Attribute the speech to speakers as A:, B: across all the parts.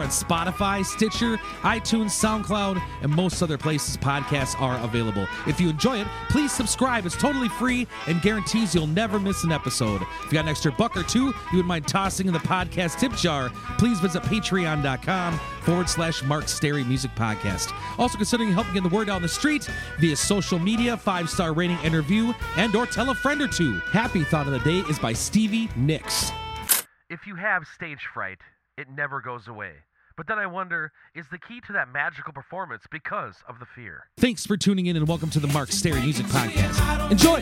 A: on Spotify, Stitcher, iTunes, SoundCloud, and most other places podcasts are available. If you enjoy it, please subscribe. It's totally free and guarantees you'll never miss an episode. If you got an extra buck or two you would mind tossing in the podcast tip jar, please visit patreon.com forward slash Mark Stary Music Podcast. Also considering helping get the word out on the street via social media, five star rating and review, and or tell a friend or two. Happy Thought of the Day is by Stevie Nicks.
B: If you have stage fright, it never goes away. But then I wonder, is the key to that magical performance because of the fear?
A: Thanks for tuning in and welcome to the Mark Stary Music Podcast. Enjoy!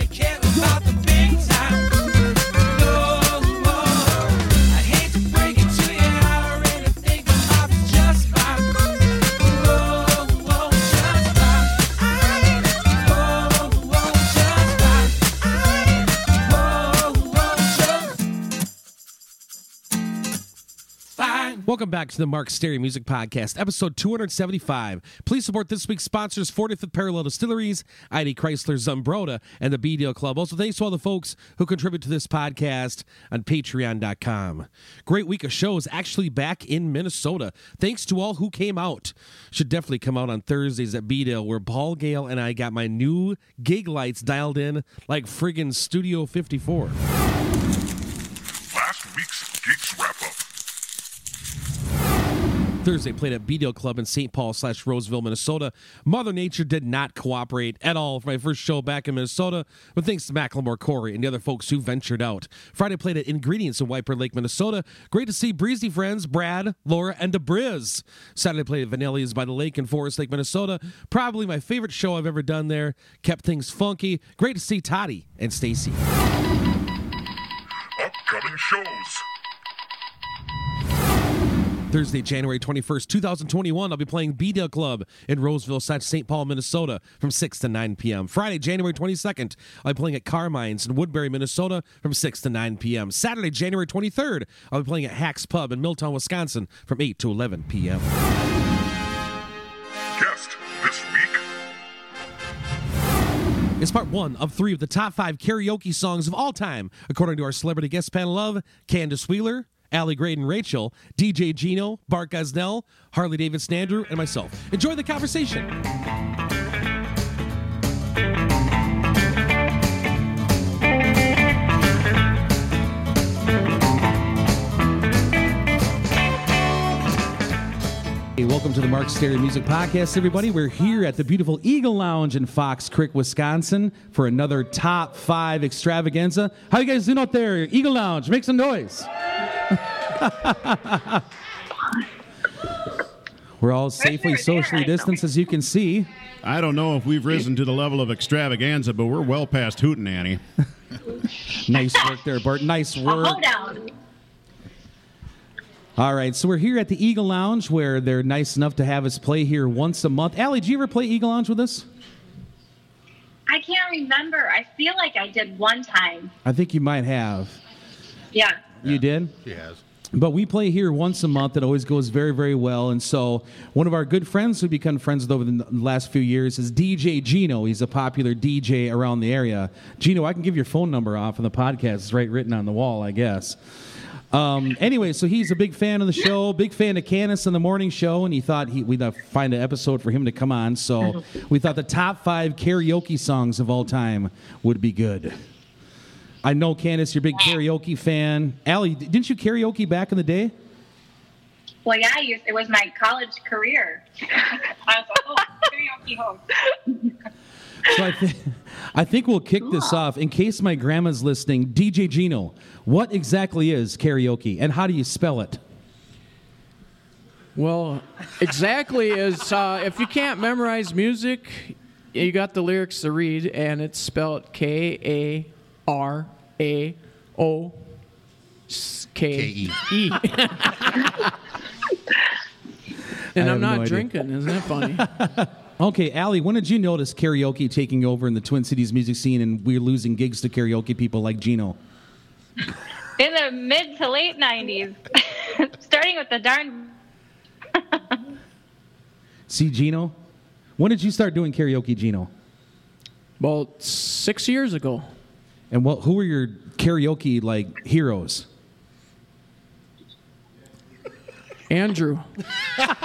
A: Welcome back to the Mark Stary Music Podcast, episode 275. Please support this week's sponsors 45th Parallel Distilleries, ID Chrysler Zumbrota, and the B Dale Club. Also, thanks to all the folks who contribute to this podcast on patreon.com. Great week of shows actually back in Minnesota. Thanks to all who came out. Should definitely come out on Thursdays at B Dale, where Paul Gale and I got my new gig lights dialed in like friggin' Studio 54.
C: Last week's Geeks Wrap Up.
A: Thursday played at B Dale Club in St. Paul slash Roseville, Minnesota. Mother Nature did not cooperate at all for my first show back in Minnesota, but thanks to Macklemore Corey and the other folks who ventured out. Friday played at Ingredients in White Bear Lake, Minnesota. Great to see breezy friends Brad, Laura, and DeBriz. Saturday played at Vanelli's by the Lake in Forest Lake, Minnesota. Probably my favorite show I've ever done there. Kept things funky. Great to see Toddy and Stacy.
C: Upcoming shows.
A: Thursday, January 21st, 2021, I'll be playing B Dale Club in Roseville, St. Paul, Minnesota from 6 to 9 p.m. Friday, January 22nd, I'll be playing at Carmine's in Woodbury, Minnesota from 6 to 9 p.m. Saturday, January 23rd, I'll be playing at Hacks Pub in Milltown, Wisconsin from 8 to 11 p.m.
C: Guest this week.
A: It's part one of three of the top five karaoke songs of all time, according to our celebrity guest panel of Candace Wheeler, Allie Graydon Rachel, DJ Gino, Bart Gosnell, Harley Davidson Andrew, and myself. Enjoy the conversation. Hey, welcome to the Mark Stary Music Podcast, everybody. We're here at the beautiful Eagle Lounge in Fox Creek, Wisconsin, for another top five extravaganza. How you guys doing out there? Eagle Lounge, make some noise. We're all safely socially distanced, as you can see.
D: I don't know if we've risen to the level of extravaganza, but we're well past hootin' Annie.
A: Nice work there, Bart. Nice work.
E: Hold down.
A: All right, so we're here at the Eagle Lounge, where they're nice enough to have us play here once a month. Allie, do you ever play Eagle Lounge with us?
E: I can't remember. I feel like I did one time.
A: I think you might have.
E: Yeah.
A: You did?
D: She has.
A: But we play here once a month. It always goes very, very well. And so, one of our good friends who become friends with over the last few years is DJ Gino. He's a popular DJ around the area. Gino, I can give your phone number off on the podcast. It's right written on the wall, I guess. Um, anyway, so he's a big fan of the show, big fan of Candace on the morning show, and he thought he, we'd find an episode for him to come on. So we thought the top five karaoke songs of all time would be good. I know, Candace, you're a big karaoke fan. Allie, didn't you karaoke back in the day?
E: Well, yeah, I used, it was my college career. I was a host, karaoke host.
A: So I, th- I think we'll kick this off. In case my grandma's listening, DJ Gino, what exactly is karaoke and how do you spell it?
F: Well, exactly is uh, if you can't memorize music, you got the lyrics to read, and it's spelled K A R A O K E. And
A: I
F: I'm not
A: no idea.
F: drinking. Isn't that funny?
A: Okay, Allie, when did you notice karaoke taking over in the Twin Cities music scene and we're losing gigs to karaoke people like Gino?
E: In the mid to late 90s, starting with the darn.
A: See, Gino? When did you start doing karaoke, Gino?
F: Well, six years ago.
A: And what, who were your karaoke like heroes?
F: Andrew.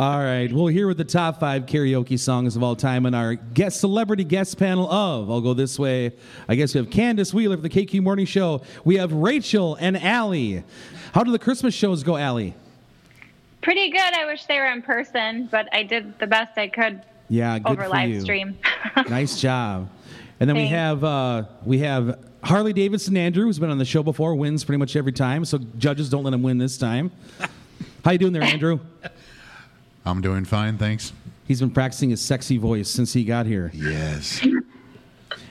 A: All right. Well, here with the top five karaoke songs of all time and our guest celebrity guest panel of. I'll go this way. I guess we have Candace Wheeler for the KQ Morning Show. We have Rachel and Allie. How do the Christmas shows go, Allie?
E: Pretty good. I wish they were in person, but I did the best I could
A: Yeah, good
E: over
A: for
E: live
A: you.
E: stream.
A: nice job. And then we have uh, we have Harley Davidson Andrew, who's been on the show before, wins pretty much every time. So judges don't let him win this time. How you doing there, Andrew?
G: I'm doing fine, thanks.
A: He's been practicing his sexy voice since he got here.
G: Yes.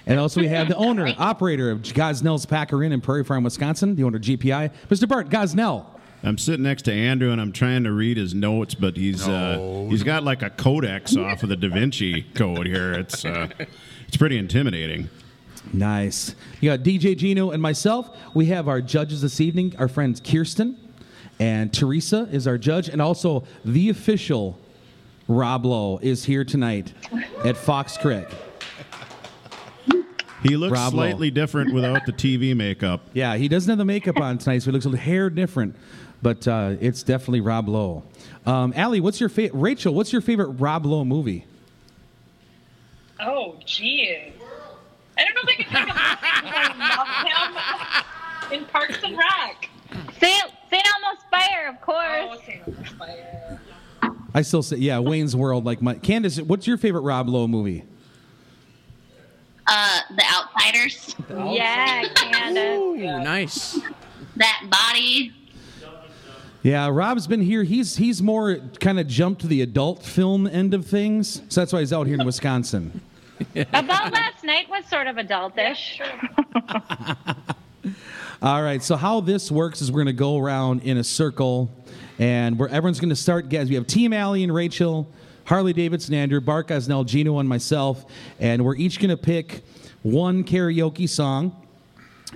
A: And also we have the owner, operator of Gosnell's Packer Inn in Prairie Farm, Wisconsin, the owner of GPI, Mr. Bart Gosnell.
D: I'm sitting next to Andrew and I'm trying to read his notes, but he's
G: No.
D: uh, he's got like a codex off of the Da Vinci Code here. It's uh, it's pretty intimidating.
A: Nice. You got DJ Gino and myself. We have our judges this evening, our friends Kirsten and Teresa is our judge, and also the official Rob Lowe is here tonight at Fox Creek.
D: He looks
A: Rob Lowe.
D: slightly different without the TV makeup.
A: Yeah, he doesn't have the makeup on tonight, so he looks a little hair different, but uh, it's definitely Rob Lowe. Um, Allie, what's your favorite? Rachel, what's your favorite Rob Lowe movie?
H: Oh, geez. I don't know if I can think of him in Parks and Rec.
E: St. St. Elmo's Fire, of course.
H: Oh, St. Elmo's Fire.
A: I still say, yeah, Wayne's World. Like my Candace, what's your favorite Rob Lowe movie?
I: Uh, the Outsiders.
E: Yeah, Candace.
F: Ooh, nice.
I: That body.
A: Yeah, Rob's been here. He's he's more kind of jumped to the adult film end of things, so that's why he's out here in Wisconsin.
E: About last night was sort of adultish.
A: All right, so how this works is we're going to go around in a circle, and where everyone's going to start. Guys, we have Team Allie and Rachel, Harley Davidson, Andrew, Bart Gosnell, Gino, and myself, and we're each going to pick one karaoke song.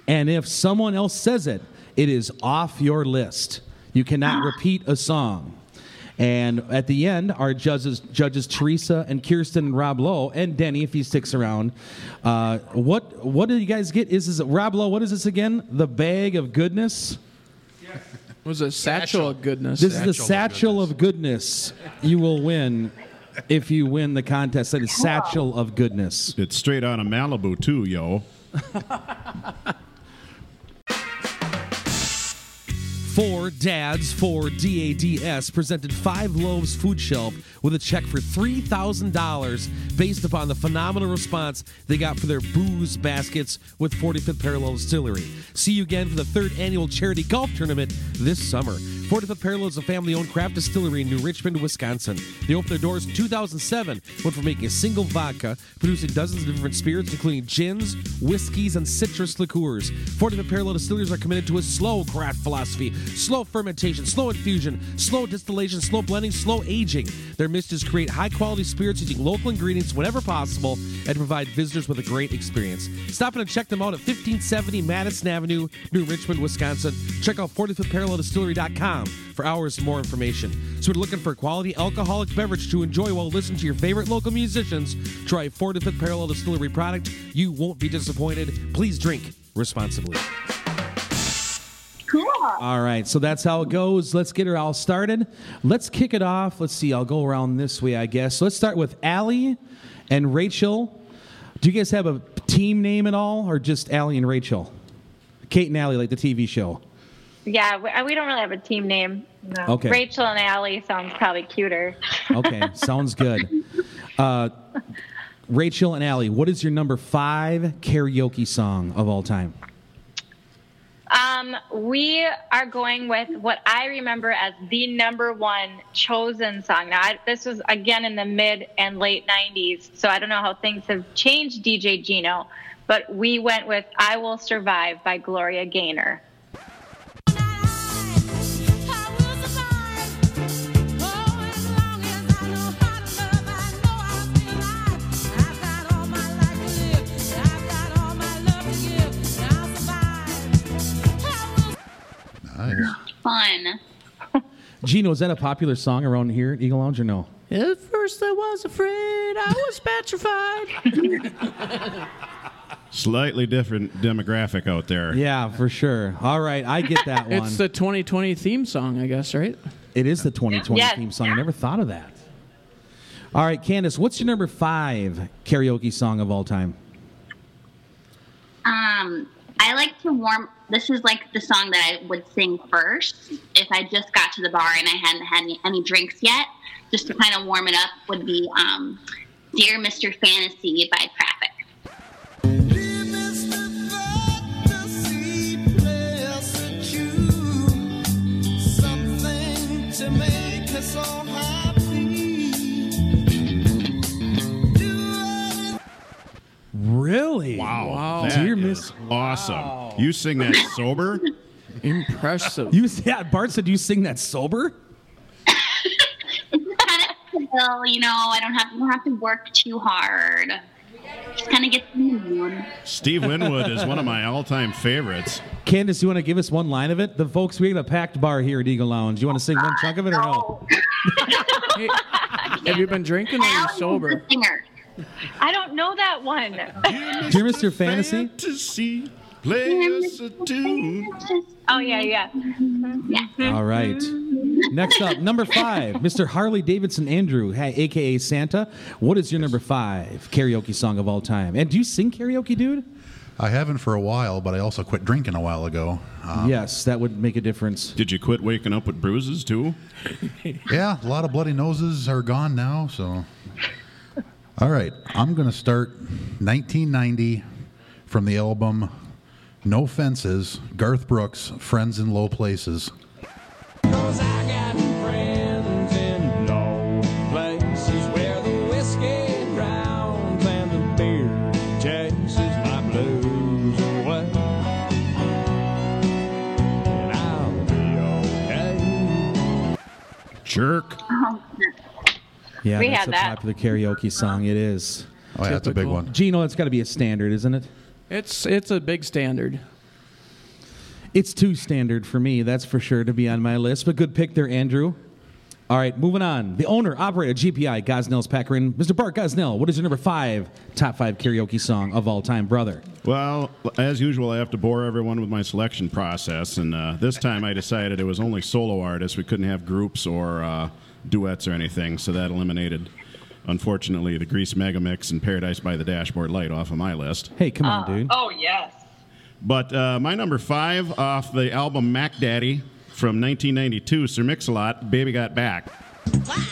A: And if someone else says it, it is off your list. You cannot repeat a song. And at the end, our judges, judges Teresa and Kirsten and Rob Lowe and Denny, if he sticks around. Uh, what what do you guys get? Is this Rob Lowe? What is this again? The bag of goodness.
F: It was a satchel of goodness.
A: This is the
G: Satchel of
A: satchel of goodness. You will win if you win the contest. That is satchel of goodness.
D: It's straight out of Malibu too, yo.
A: Four Dads for DADS presented Five Loaves Food Shelf with a check for $3,000 based upon the phenomenal response they got for their booze baskets with 45th Parallel Distillery. See you again for the third annual charity golf tournament this summer. 45th Parallel is a family owned craft distillery in New Richmond, Wisconsin. They opened their doors in 2007, went from making a single vodka, producing dozens of different spirits, including gins, whiskeys, and citrus liqueurs. 45th Parallel Distillers are committed to a slow craft philosophy, slow fermentation, slow infusion, slow distillation, slow blending, slow aging. Their mission is create high quality spirits using local ingredients whenever possible and provide visitors with a great experience. Stop in and check them out at 1570 Madison Avenue, New Richmond, Wisconsin. Check out 45thParallelDistillery.com for hours more information. So if you're looking for a quality alcoholic beverage to enjoy while listening to your favorite local musicians, try 45th Parallel Distillery product. You won't be disappointed. Please drink responsibly.
E: Cool.
A: All right, so that's how it goes. Let's get her all started. Let's kick it off. Let's see, I'll go around this way, I guess. So let's start with Allie and Rachel. Do you guys have a team name at all, or just Allie and Rachel? Kate and Allie, like the TV show.
E: Yeah, we, we don't really have a team name. No.
A: Okay.
E: Rachel and Allie sounds probably cuter.
A: Okay, sounds good. Uh, Rachel and Allie, what is your number five karaoke song of all time?
E: Um, we are going with what I remember as the number one chosen song. Now, I, this was again in the mid and late 90s, so I don't know how things have changed, DJ Gino, but we went with I Will Survive by Gloria Gaynor.
G: Nice.
I: Fun.
A: Gino, is that a popular song around here at Eagle Lounge or no?
F: At first I was afraid, I was petrified.
D: Slightly different demographic out there.
A: Yeah, for sure. All right, I get that one.
F: it's the 2020 theme song, I guess, right?
A: It is the 2020
E: Yes.
A: theme song. I never thought of that. All right, Candace, what's your number five karaoke song of all time?
I: Um, I like to warm. This is like the song that I would sing first if I just got to the bar and I hadn't had any, any drinks yet. Just to kind of warm it up would be um, "Dear Mr. Fantasy" by Traffic.
A: Really?
D: Wow.
F: Wow.
D: that
A: Dear
D: is
A: Miss-
D: Awesome. You sing that sober?
F: Impressive.
A: You yeah, Bart said you sing that sober?
I: It's kind of chill, you know. I don't have don't have to work too hard. Just kind of get in the mood.
D: Steve Winwood is one of my all time favorites.
A: Candace, you want to give us one line of it? The folks, we have a packed bar here at Eagle Lounge. You want to sing one chunk of it or no?
F: Hey, have you been drinking or are you
I: Alan is
F: sober?
I: the singer.
E: I don't know that one.
A: Dear Mr. Fantasy?
D: Fantasy, play us a tune.
E: Oh yeah, yeah.
A: All right. Next up, number five, Mr. Harley Davidson Andrew, hey, aka Santa. What is your number five karaoke song of all time? And do you sing karaoke, dude?
G: I haven't for a while, but I also quit drinking a while ago. Um,
A: yes, that would make a difference.
D: Did you quit waking up with bruises too?
G: Yeah, a lot of bloody noses are gone now, so. All right, I'm going to start 1990 from the album No Fences, Garth Brooks, Friends in Low Places.
A: Yeah,
E: We
A: that's
E: had
A: a
E: that.
A: popular karaoke song. It is.
G: Oh, yeah, that's a big one.
A: Gino, it's got to be a standard, isn't it?
F: It's it's a big standard.
A: It's too standard for me, that's for sure, to be on my list. But good pick there, Andrew. All right, moving on. The owner, operator, GPI, Gosnell's Packer Inn. Mr. Bart Gosnell, what is your number five top five karaoke song of all time, brother?
D: Well, as usual, I have to bore everyone with my selection process, and uh, this time I decided it was only solo artists. We couldn't have groups or uh, duets or anything, so that eliminated, unfortunately, the Grease Megamix and Paradise by the Dashboard Light off of my list.
A: Hey, come on, dude.
H: Oh yes.
D: But uh, my number five off the album Mac Daddy from 1992, Sir Mix-a-Lot, Baby Got Back.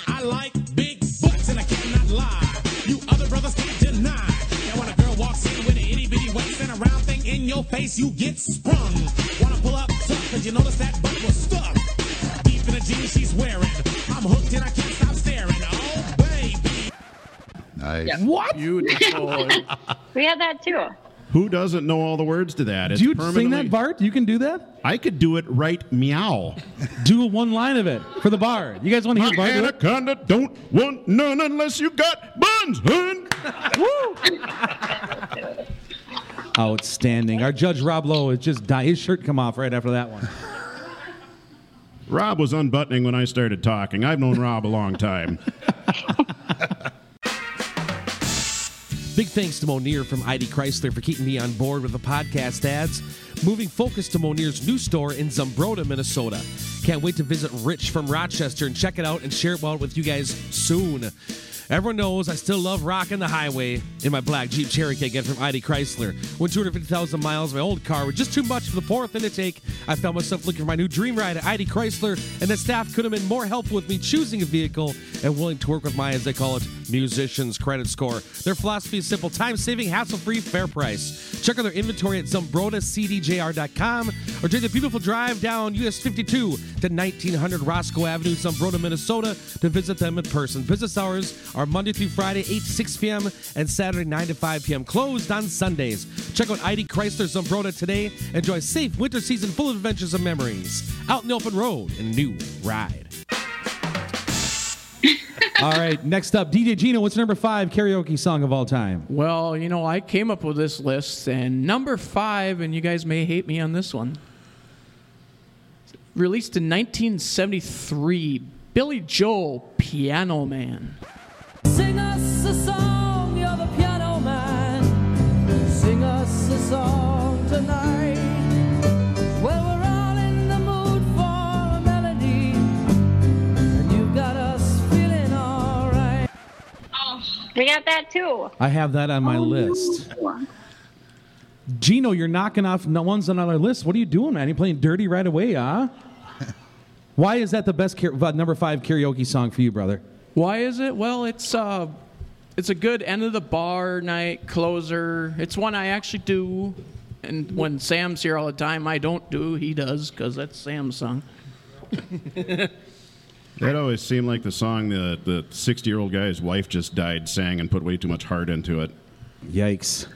J: I like big butts and I cannot lie. You other brothers can't deny. And when a girl walks in with an itty bitty waist and a round thing in your face, you get sprung. Wanna pull up tough cause you notice that butt was stuck. Deep in the jeans she's wearing. I'm hooked and I can't stop staring. Oh, baby.
G: Nice.
A: What?
F: Beautiful.
E: We had that too.
D: Who doesn't know all the words to that? It's
A: Do you sing that, Bart? You can do that?
D: I could do it right meow.
A: Do one line of it for the bar. You guys want to hear Bart do it?
D: Anaconda don't want none unless you got buns, hun.
A: Outstanding. Our judge Rob Lowe is just dying. His shirt come off right after that one.
D: Rob was unbuttoning when I started talking. I've known Rob a long time.
B: Big thanks to Monier from ID Chrysler for keeping me on board with the podcast ads. Moving focus to Monier's new store in Zumbrota, Minnesota. Can't wait to visit Rich from Rochester and check it out and share it out with you guys soon. Everyone knows I still love rocking the highway in my black Jeep Cherokee I get from ID Chrysler. When 250,000 miles, my old car was just too much for the fourth thing to take. I found myself looking for my new dream ride at ID Chrysler, and the staff could have been more helpful with me choosing a vehicle and willing to work with my, as they call it, musician's credit score. Their philosophy is simple time saving, hassle free, fair price. Check out their inventory at ZumbrotaCDJR.com or take the beautiful drive down US 52 to 1900 Roscoe Avenue, Zumbrota, Minnesota to visit them in person. Business hours are Monday through Friday, 8 to 6 p.m., and Saturday, 9 to 5 p.m., closed on Sundays. Check out ID Chrysler Zumbrota today. Enjoy a safe winter season full of adventures and memories. Out in the open road in a new ride.
A: All right, next up, DJ Gino, what's number five karaoke song of all time?
F: well, you know, I came up with this list, and number five, and you guys may hate me on this one. released in 1973. Billy Joel, Piano Man.
E: We got that too.
A: I have that on my list. Gino, you're knocking off no ones on our list. What are you doing, man? You playing dirty right away, huh? Why is that the best car- uh, number five karaoke song for you, brother?
F: Why is it? Well, it's uh, it's a good end of the bar night closer. It's one I actually do, and when Sam's here all the time, I don't do. He does because that's Sam's song.
D: That always seemed like the song that the 60 year old guy's wife just died sang and put way too much heart into it.
A: Yikes.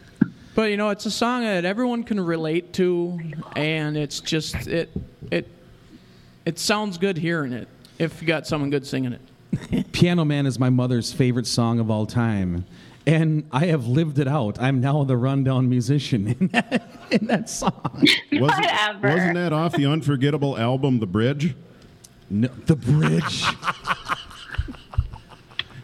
F: But you know, it's a song that everyone can relate to, and it's just it it it sounds good hearing it if you got someone good singing it.
A: Piano Man is my mother's favorite song of all time. And I have lived it out. I'm now the rundown musician in that, in that song.
D: Wasn't,
E: Whatever.
D: wasn't that off the unforgettable album The Bridge?
A: No, the bridge.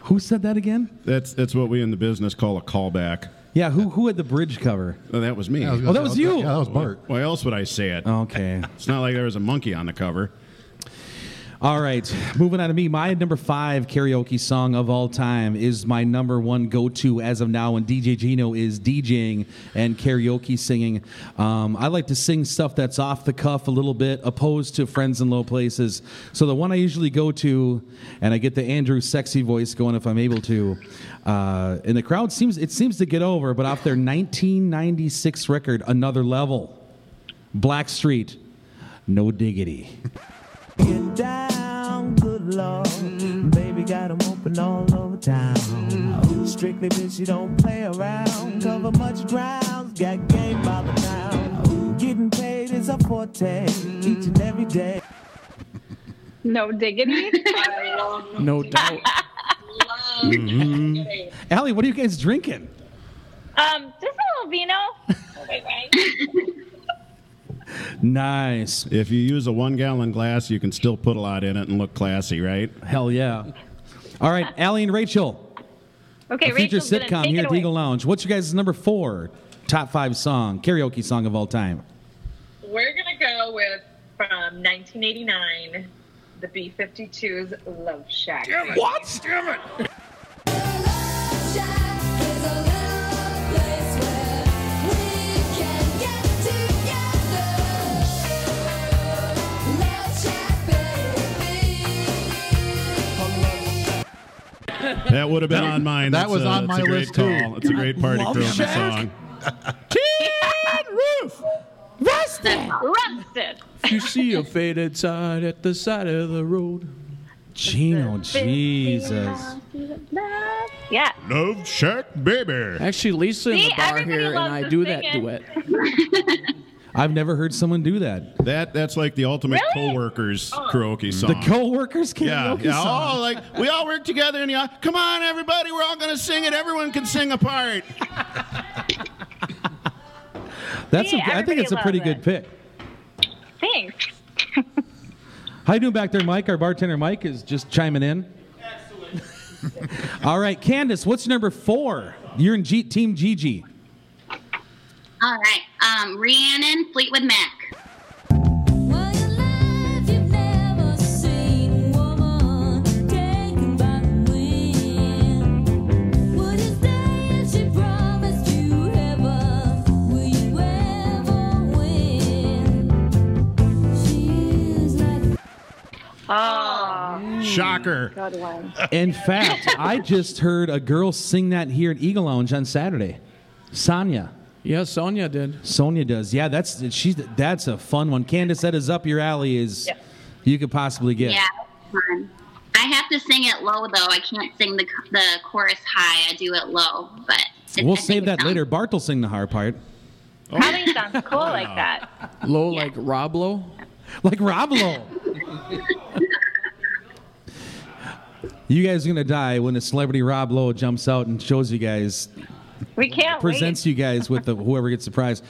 A: who said that again?
D: That's that's what we in the business call a callback.
A: Yeah, who who had the bridge cover?
D: Oh, that was me.
G: I was gonna
A: Oh, that
G: say-
A: was you.
G: Yeah, that was Bart.
D: Why else would I say it?
A: Okay.
D: It's not like there was a monkey on the cover.
A: All right, moving on to me. My number five karaoke song of all time is my number one go to as of now when DJ Gino is DJing and karaoke singing. Um, I like to sing stuff that's off the cuff a little bit, opposed to Friends in Low Places. So the one I usually go to, and I get the Andrew sexy voice going if I'm able to. Uh, and the crowd seems it seems to get over, but off their 1996 record, Another Level, Blackstreet, No Diggity.
K: Get down, good lord. Baby got 'em open all over town. Strictly bitch, you don't play around. Cover much ground, got game by the pound. Getting paid is a forte, each and every day.
E: No diggity.
F: No doubt.
A: Allie, what are you guys drinking?
E: um, just a little vino.
A: Nice.
D: If you use a one gallon glass, you can still put a lot in it and look classy, right?
A: Hell yeah. All right, Allie and Rachel,
E: Okay,
A: a future
E: Rachel's
A: sitcom
E: take
A: here at
E: away.
A: Eagle Lounge. What's your guys' number four top five song, karaoke song of all time?
H: We're gonna go with from 1989, the B-52's "Love Shack." Damn it.
A: What?
J: Damn it!
D: That would have been on mine.
G: that
D: That's
G: was
D: a-
G: on
D: that's
G: my
D: a great
G: list, too.
D: call. It's a great party
A: Love
D: crooner
A: Shack.
D: roof,
E: Rusted.
F: If you see a faded side at the side of the road.
A: Gino, Jesus.
E: Yeah.
D: Love Shack, baby.
F: Actually, Lisa in
E: See,
F: the bar here, and I do
E: sing
F: that
E: it.
F: duet.
A: I've never heard someone do that.
D: That that's like the ultimate
E: Really?
D: co-workers karaoke song.
A: The co-workers
D: yeah,
A: karaoke
D: yeah.
A: song.
D: Oh, like we all work together and yeah. Come on, everybody, we're all gonna sing it. Everyone can sing a part.
A: That's
E: See,
A: a, I think it's a pretty
E: loves
A: good pick.
E: Thanks.
A: How you doing back there, Mike? Our bartender Mike is just chiming in. Excellent. all right, Candace, what's number four? You're in G- Team Gigi.
I: All right. Um, Rhiannon, Fleetwood Mac.
E: Oh,
D: Shocker.
E: good one.
A: In fact, I just heard a girl sing that here at Eagle Lounge on Saturday. Sonia.
F: Yeah, Sonia did.
A: Sonia does. Yeah, that's she's that's a fun one. Candace, that is up your alley. Is
E: Yeah.
A: you could possibly get.
I: Yeah, fun. I have to sing it low though. I can't sing the the chorus high. I do it low, but it,
A: We'll
I: I
A: save that
I: sounds-
A: later. Bart will sing the hard part, oh.
E: Probably sounds cool like that.
F: Low like Rob Low.
A: like Rob Lowe. you guys are gonna die when the celebrity Rob Lowe jumps out and shows you guys,
E: We can't
A: presents you guys with the whoever gets the prize.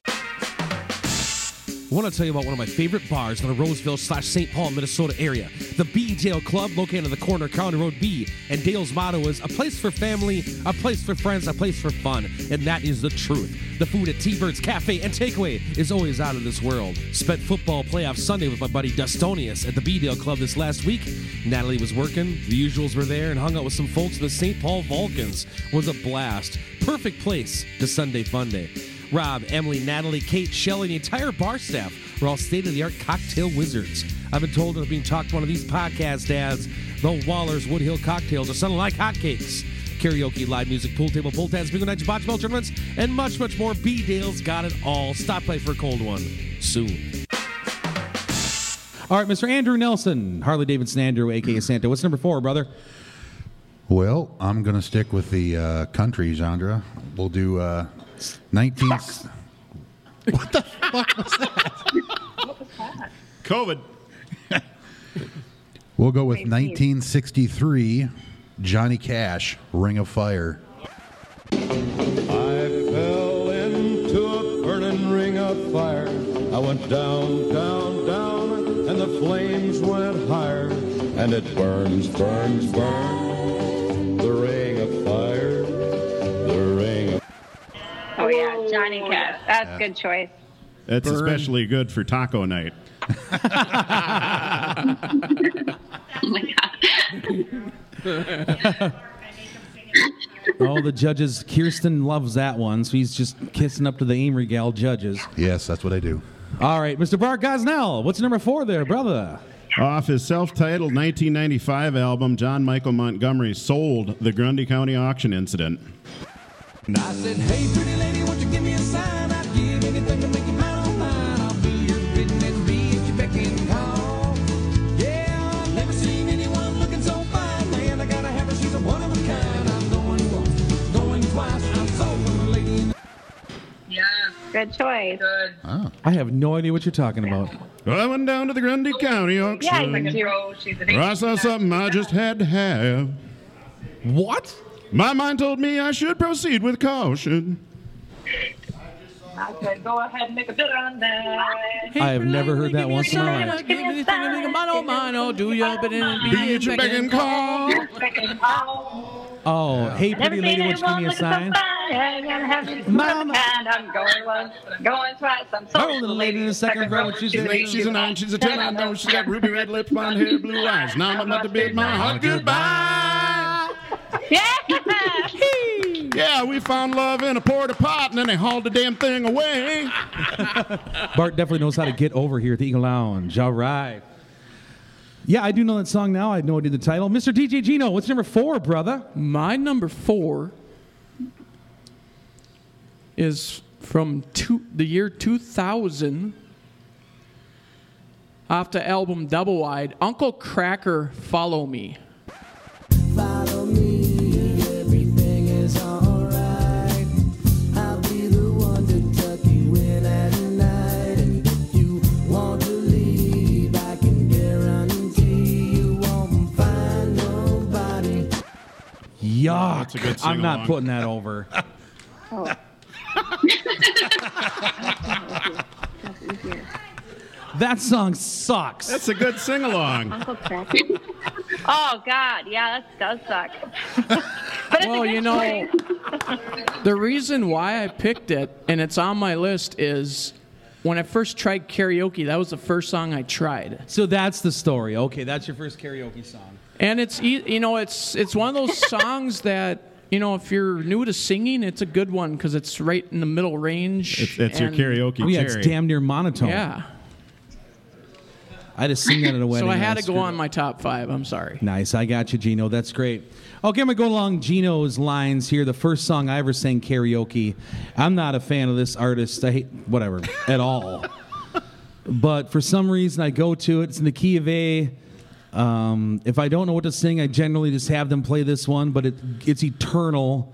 B: I want to tell you about one of my favorite bars in the Roseville slash St. Paul, Minnesota area. The B Dale Club, located on the corner of County Road B. And Dale's motto is a place for family, a place for friends, a place for fun. And that is the truth. The food at T-Bird's Cafe and Takeaway is always out of this world. Spent football playoff Sunday with my buddy Dustonius at the B Dale Club this last week. Natalie was working, the usuals were there, and hung out with some folks in the St. Paul Vulcans. was a blast. Perfect place to Sunday Fun Day. Rob, Emily, Natalie, Kate, Shelley, the entire bar staff we are all state of the art cocktail wizards. I've been told that being talked one of these podcast ads, the Waller's Woodhill cocktails are selling like hotcakes. Karaoke, live music, pool table, pull tabs, bingo nights, bocce ball tournaments, and much, much more. B Dale's got it all. Stop by for a cold one soon.
A: All right, Mr. Andrew Nelson, Harley Davidson Andrew, aka Santa. What's number four, brother?
G: Well, I'm going to stick with the uh, country genre. We'll do uh, 19. What the fuck was that? What was that?
D: COVID.
G: We'll go with 1963, Johnny Cash, Ring of Fire.
L: I fell into a burning ring of fire. I went down, down, down, and the flames went higher. And it burns, burns, burns. The ring
E: Oh yeah, oh, Johnny Cash. That's a good choice.
D: That's
G: Burn.
D: especially good for taco night.
I: Oh my god.
A: Oh, the judges. Kirsten loves that one, so he's just kissing up to the Amory Gal judges.
G: Yes, that's what I do.
A: All right, Mr. Bart Gosnell, what's number four there, brother?
D: Off his self-titled 1995 album, John Michael Montgomery sold the Grundy County auction incident.
J: I said, hey, pretty lady, won't you give me a sign? I'd give anything to make you mine, oh mine. I'll be your business, be at your beck and call. Yeah, I've never seen anyone looking so fine. Man, I gotta have her, she's a one of a kind. I'm going once, going twice. I'm sold for the lady in the
H: Yeah,
E: Good choice.
H: good.
A: I have no idea what you're talking about.
D: I went down to the Grundy County
E: Yeah,
D: auction.
E: you do.
H: Oh, she's an
D: where I saw something I just had to have.
A: What?
D: My mind told me I should proceed with caution.
H: I said, go ahead and make a bid on that.
A: I have never heard that once in my life.
F: Give me anything to make a mano mano. Do your bidding and
D: Be
F: be
D: at your
F: a
D: beck and call.
A: Oh, hey, pretty lady,
E: seen
A: won't you give me a
E: anyone looking so
A: sign?
E: fine. I'm gonna have you some
A: Mama.
E: I'm going once, going twice. I'm
A: Oh, little lady in the second row, she's
D: She's an eight, she's a nine, she's a ten. I know she's got ruby red lips, blonde hair, blue eyes. Now I'm about to bid my heart goodbye.
E: Yeah.
D: Yeah, we found love in a porta pot, and then they hauled the damn thing away.
A: Bart definitely knows how to get over here at the Eagle Lounge. All right. Yeah, I do know that song now. I had no idea the title. Mr. DJ Gino, what's number four, brother?
F: My number four is from two, the year 2000 off the album Double Wide, Uncle Kracker Follow Me.
K: Follow
A: Yuck.
D: That's a good
A: I'm not putting that over. Oh. that song sucks.
D: That's a good sing along.
E: Oh God, yeah, that does suck. but
F: Well, you know, the reason why I picked it and it's on my list is when I first tried karaoke, that was the first song I tried.
A: So that's the story. Okay, that's your first karaoke song.
F: And it's e- you know it's it's one of those songs that you know if you're new to singing, it's a good one because it's right in the middle range.
D: It's, it's your karaoke
A: Oh, yeah,
D: cherry.
A: it's damn near monotone.
F: Yeah.
A: I just sing that at a wedding.
F: So I had to go on my top five. I'm sorry.
A: Nice. I got you, Gino. That's great. Okay, I'm going to go along Gino's lines here. The first song I ever sang karaoke. I'm not a fan of this artist. I hate whatever at all. But for some reason, I go to it. It's in the key of A. Um, if I don't know what to sing, I generally just have them play this one, but it, it's eternal.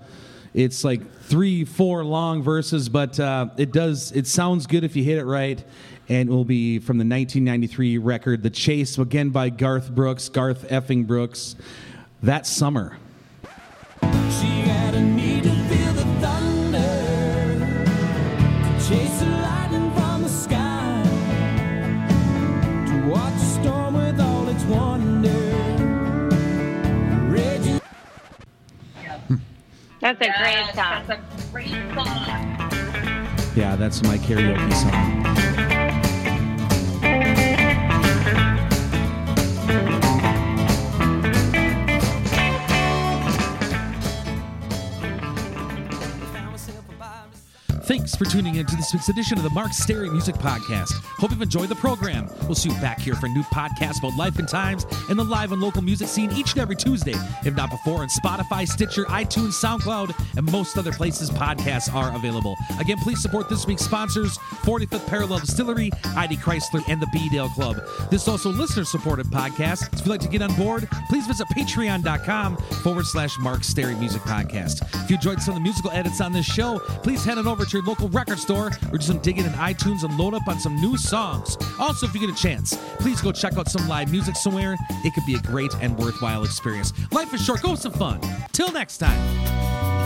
A: It's like three, four long verses, but uh, it does. It sounds good if you hit it right, and it will be from the 1993 record, "The Chase," again by Garth Brooks, Garth effing Brooks. That summer.
E: That's a
H: Yes,
E: great song.
H: That's a great song.
M: Yeah, that's my karaoke song. Thanks for tuning in to this week's edition of the Mark Stary Music Podcast. Hope you've enjoyed the program. We'll see you back here for a new podcast about life and times and the live and local music scene each and every Tuesday, if not before, on Spotify, Stitcher, iTunes, SoundCloud, and most other places podcasts are available. Again, please support this week's sponsors 45th Parallel Distillery, ID Chrysler, and the B Dale Club. This is also listener supported podcast. If you'd like to get on board, please visit patreon.com forward slash Mark Stary Music Podcast. If you enjoyed some of the musical edits on this show, please head on over to your local record store or do some digging in iTunes and load up on some new songs. Also, if you get a chance, please go check out some live music somewhere. It could be a great and worthwhile experience. Life is short, go have some fun. Till next time.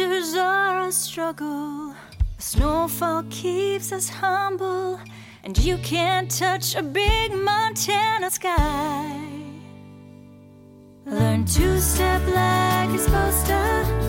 N: Winters are a struggle. The snowfall keeps us humble. And you can't touch a big Montana sky. Learn to step like you're supposed to.